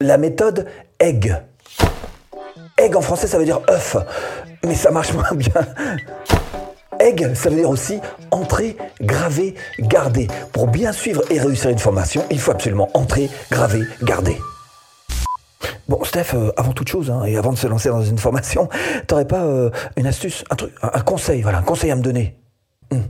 la méthode egg. Egg en français, ça veut dire œuf, mais ça marche moins bien. Egg, ça veut dire aussi entrer, graver, garder. Pour bien suivre et réussir une formation, il faut absolument entrer, graver, garder. Bon, Steph, euh, avant toute chose, hein, et avant de se lancer dans une formation, t'aurais pas euh, une astuce, un truc, un, conseil, voilà, un conseil à me donner? Hmm.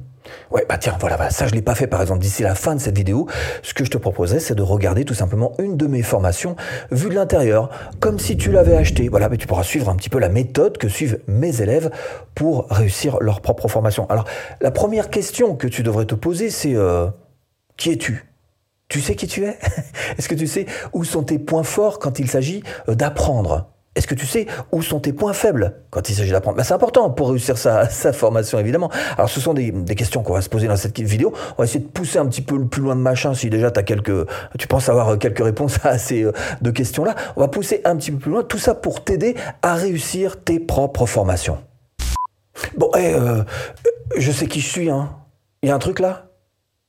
Ouais, bah tiens, voilà, ça je l'ai pas fait par exemple d'ici la fin de cette vidéo. Ce que je te proposerais, c'est de regarder tout simplement une de mes formations vue de l'intérieur, comme si tu l'avais acheté. Voilà, mais tu pourras suivre un petit peu la méthode que suivent mes élèves pour réussir leur propre formation. Alors, la première question que tu devrais te poser, c'est euh, qui es-tu? Tu sais qui tu es? Est-ce que tu sais où sont tes points forts quand il s'agit euh, d'apprendre? Est-ce que tu sais où sont tes points faibles quand il s'agit d'apprendre? Ben, C'est important pour réussir sa, formation, évidemment. Alors, ce sont des, questions qu'on va se poser dans cette vidéo. On va essayer de pousser un petit peu plus loin de machin si déjà as quelques, tu penses avoir quelques réponses à ces euh, deux questions-là. On va pousser un petit peu plus loin. Tout ça pour t'aider à réussir tes propres formations. Bon, eh, euh, je sais qui je suis. Hein. Il y a un truc là?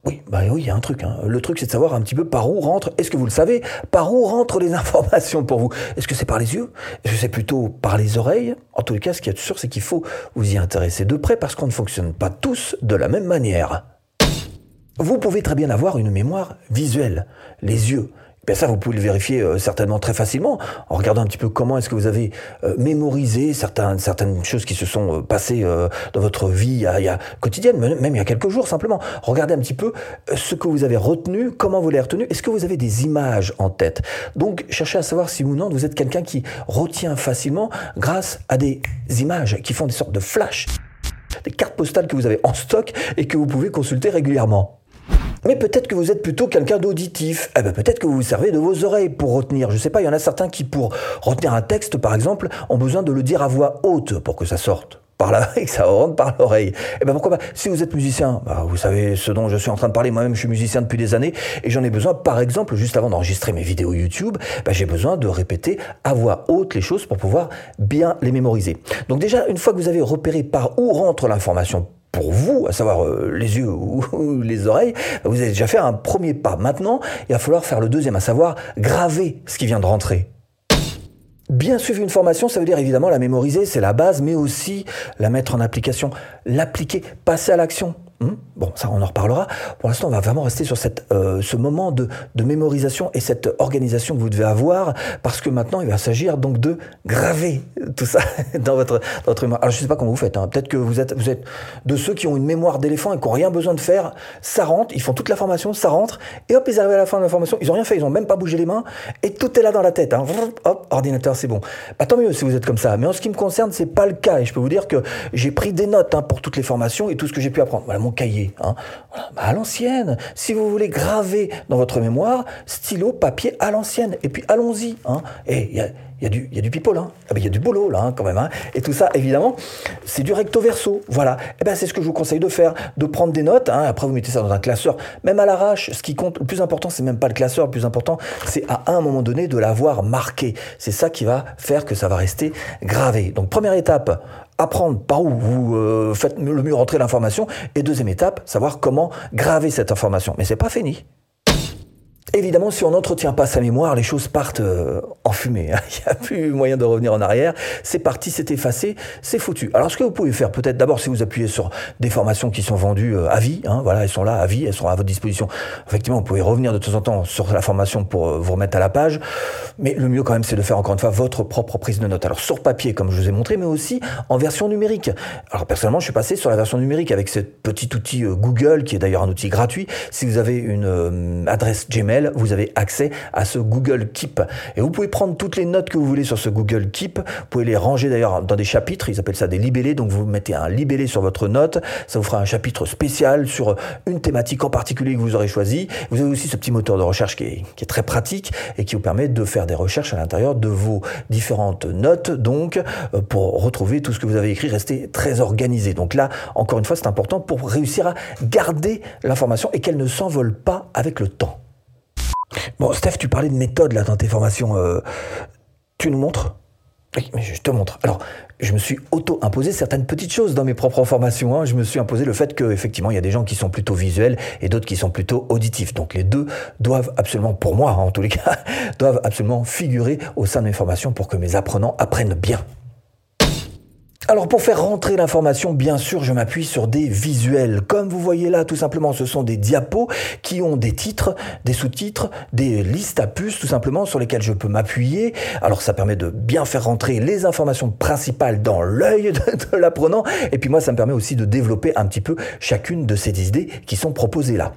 Oui, bah oui, il y a un truc. Hein. Le truc, c'est de savoir un petit peu par où rentrent, est-ce que vous le savez, par où rentrent les informations pour vous? Est-ce que c'est par les yeux? Est-ce que c'est plutôt par les oreilles? En tout cas, ce qui est sûr, c'est qu'il faut vous y intéresser de près parce qu'on ne fonctionne pas tous de la même manière. Vous pouvez très bien avoir une mémoire visuelle, les yeux. Ben ça, vous pouvez le vérifier euh, certainement très facilement en regardant un petit peu comment est-ce que vous avez euh, mémorisé certaines, choses qui se sont euh, passées dans votre vie quotidienne, même il y a quelques jours simplement. Regardez un petit peu ce que vous avez retenu, comment vous l'avez retenu, est-ce que vous avez des images en tête? Donc, cherchez à savoir si ou non vous êtes quelqu'un qui retient facilement grâce à des images qui font des sortes de flash, des cartes postales que vous avez en stock et que vous pouvez consulter régulièrement. Mais peut-être que vous êtes plutôt quelqu'un d'auditif. Eh ben peut-être que vous vous servez de vos oreilles pour retenir. Je sais pas, il y en a certains qui, pour retenir un texte, par exemple, ont besoin de le dire à voix haute pour que ça sorte par là et que ça rentre par l'oreille. Et eh ben pourquoi pas? Si vous êtes musicien, bah vous savez ce dont je suis en train de parler. Moi-même, je suis musicien depuis des années et j'en ai besoin. Par exemple, juste avant d'enregistrer mes vidéos YouTube, bah, j'ai besoin de répéter à voix haute les choses pour pouvoir bien les mémoriser. Donc déjà, une fois que vous avez repéré par où rentre l'information pour vous, à savoir euh, les yeux ou, les oreilles, vous avez déjà fait un premier pas. Maintenant, il va falloir faire le deuxième, à savoir graver ce qui vient de rentrer. Bien suivre une formation, ça veut dire évidemment la mémoriser, c'est la base, mais aussi la mettre en application, l'appliquer, passer à l'action. Hmm? bon, ça, on en reparlera. Pour l'instant, on va vraiment rester sur euh, ce moment de, mémorisation et cette organisation que vous devez avoir, parce que maintenant, il va s'agir donc de graver tout ça dans votre, mémoire. Alors, je ne sais pas comment vous faites. Hein. Peut-être que vous êtes, de ceux qui ont une mémoire d'éléphant et qui n'ont rien besoin de faire. Ça rentre, ils font toute la formation, ça rentre, et hop, ils arrivent à la fin de la formation. Ils n'ont rien fait, ils n'ont même pas bougé les mains, et tout est là dans la tête. Hein. Hop, ordinateur, c'est bon. Bah, tant mieux si vous êtes comme ça. Mais en ce qui me concerne, c'est pas le cas. Et je peux vous dire que j'ai pris des notes hein, pour toutes les formations et tout ce que j'ai pu apprendre. Voilà Hein. Bah, à l'ancienne. Si vous voulez graver dans votre mémoire, stylo, papier à l'ancienne. Et puis allons-y. Hein. Et il y a, du, y a du people, hein. Ah il y a du boulot là quand même. Et tout ça, évidemment, c'est du recto verso. Voilà. Et eh ben c'est ce que je vous conseille de faire, de prendre des notes. Après, vous mettez ça dans un classeur, même à l'arrache. Ce qui compte, le plus important, c'est même pas le classeur. Le plus important, c'est à un moment donné de l'avoir marqué. C'est ça qui va faire que ça va rester gravé. Donc première étape, apprendre par où vous euh, faites le mieux rentrer l'information. Et deuxième étape, savoir comment graver cette information. Mais c'est pas fini. Évidemment, si on n'entretient pas sa mémoire, les choses partent euh, en fumée. Hein. Il n'y a plus moyen de revenir en arrière. C'est parti, c'est effacé, c'est foutu. Alors, ce que vous pouvez faire, peut-être d'abord, si vous appuyez sur des formations qui sont vendues euh, à vie, hein, voilà, elles sont là à vie, elles sont à votre disposition. Effectivement, vous pouvez revenir de temps en temps sur la formation pour euh, vous remettre à la page. Mais le mieux, quand même, c'est de faire encore une fois votre propre prise de notes. Alors, sur papier, comme je vous ai montré, mais aussi en version numérique. Alors, personnellement, je suis passé sur la version numérique avec ce petit outil Google, qui est d'ailleurs un outil gratuit. Si vous avez une adresse Gmail, vous avez accès à ce Google Keep. Et vous pouvez prendre toutes les notes que vous voulez sur ce Google Keep. Vous pouvez les ranger d'ailleurs dans des chapitres. Ils appellent ça des libellés. Donc vous mettez un libellé sur votre note. Ça vous fera un chapitre spécial sur une thématique en particulier que vous aurez choisi. Vous avez aussi ce petit moteur de recherche qui est, qui est très pratique et qui vous permet de faire des recherches à l'intérieur de vos différentes notes. Donc euh, pour retrouver tout ce que vous avez écrit, rester très organisé. Donc là, encore une fois, c'est important pour réussir à garder l'information et qu'elle ne s'envole pas avec le temps. Bon, Steph, tu parlais de méthode là dans tes formations. Euh, tu nous montres Oui, mais je te montre. Alors, je me suis auto-imposé certaines petites choses dans mes propres formations. Hein. Je me suis imposé le fait qu'effectivement, il y a des gens qui sont plutôt visuels et d'autres qui sont plutôt auditifs. Donc les deux doivent absolument, pour moi hein, en tous les cas, doivent absolument figurer au sein de mes formations pour que mes apprenants apprennent bien. Alors pour faire rentrer l'information, bien sûr, je m'appuie sur des visuels. Comme vous voyez là, tout simplement, ce sont des diapos qui ont des titres, des sous-titres, des listes à puces, tout simplement, sur lesquelles je peux m'appuyer. Alors ça permet de bien faire rentrer les informations principales dans l'œil de, l'apprenant. Et puis moi, ça me permet aussi de développer un petit peu chacune de ces idées qui sont proposées là.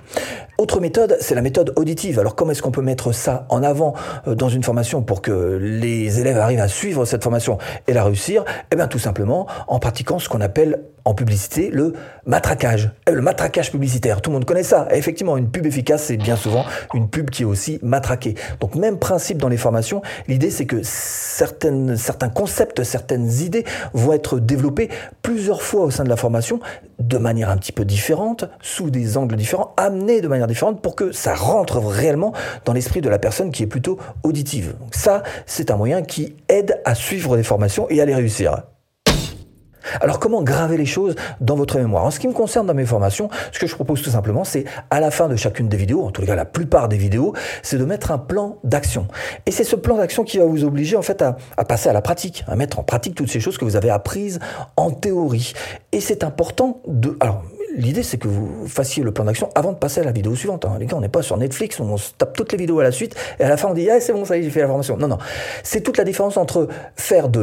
Autre méthode, c'est la méthode auditive. Alors comment est-ce qu'on peut mettre ça en avant euh, dans une formation pour que les élèves arrivent à suivre cette formation et la réussir? Eh bien tout simplement en pratiquant ce qu'on appelle en publicité le matraquage. Euh, le matraquage publicitaire, tout le monde connaît ça. effectivement, une pub efficace, c'est bien souvent une pub qui est aussi matraquée. Donc même principe dans les formations, l'idée c'est que certains concepts, certaines idées vont être développées plusieurs fois au sein de la formation de manière un petit peu différente, sous des angles différents, amenées de manière différente pour que ça rentre réellement dans l'esprit de la personne qui est plutôt auditive. Ça, c'est un moyen qui aide à suivre les formations et à les réussir. Alors comment graver les choses dans votre mémoire? En ce qui me concerne dans mes formations, ce que je propose tout simplement, c'est à la fin de chacune des vidéos, en tous les cas la plupart des vidéos, c'est de mettre un plan d'action. Et c'est ce plan d'action qui va vous obliger en fait à, passer à la pratique, à mettre en pratique toutes ces choses que vous avez apprises en théorie. Et c'est important de... l'idée, c'est que vous fassiez le plan d'action avant de passer à la vidéo suivante. Hein. Les gars, on n'est pas sur Netflix, on se tape toutes les vidéos à la suite, et à la fin, on dit, ah, c'est bon, ça y est, j'ai fait la formation. Non, non. C'est toute la différence entre faire de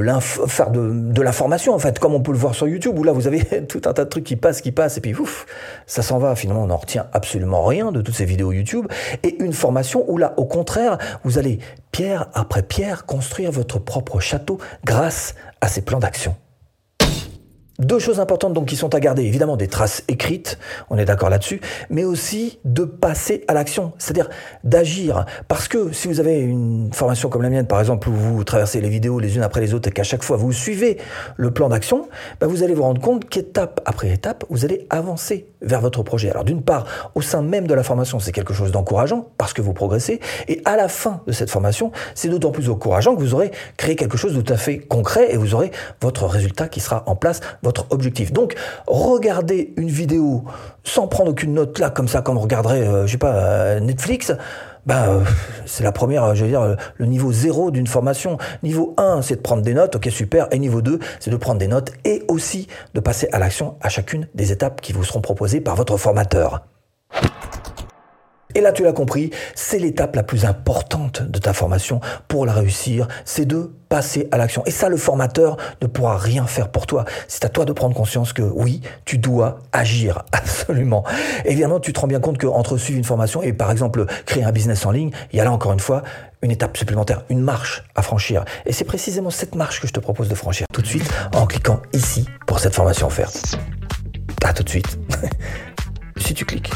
l'information, en fait, comme on peut le voir sur YouTube, où là, vous avez tout un tas de trucs qui passent, qui passent, et puis, ouf, ça s'en va. Finalement, on n'en retient absolument rien de toutes ces vidéos YouTube. Et une formation où là, au contraire, vous allez, pierre après pierre, construire votre propre château grâce à ces plans d'action. Deux choses importantes donc qui sont à garder, évidemment des traces écrites, on est d'accord là-dessus, mais aussi de passer à l'action, c'est-à-dire d'agir. Parce que si vous avez une formation comme la mienne, par exemple, où vous traversez les vidéos les unes après les autres et qu'à chaque fois vous suivez le plan d'action, bah, vous allez vous rendre compte qu'étape après étape, vous allez avancer vers votre projet. Alors d'une part, au sein même de la formation, c'est quelque chose d'encourageant parce que vous progressez, et à la fin de cette formation, c'est d'autant plus encourageant que vous aurez créé quelque chose de tout à fait concret et vous aurez votre résultat qui sera en place, objectif. Donc, regardez une vidéo sans prendre aucune note là, comme ça, comme on regarderait, euh, je sais pas, euh, Netflix, ben, euh, c'est la première, je veux dire, le niveau zéro d'une formation. Niveau 1, c'est de prendre des notes, ok, super. Et niveau 2, c'est de prendre des notes et aussi de passer à l'action à chacune des étapes qui vous seront proposées par votre formateur. Et là, tu l'as compris, c'est l'étape la plus importante de ta formation pour la réussir, c'est de passer à l'action. Et ça, le formateur ne pourra rien faire pour toi. C'est à toi de prendre conscience que oui, tu dois agir absolument. évidemment, tu te rends bien compte qu'entre suivre une formation et par exemple créer un business en ligne, il y a là encore une fois une étape supplémentaire, une marche à franchir. Et c'est précisément cette marche que je te propose de franchir tout de suite en cliquant ici pour cette formation offerte. À tout de suite. si tu cliques.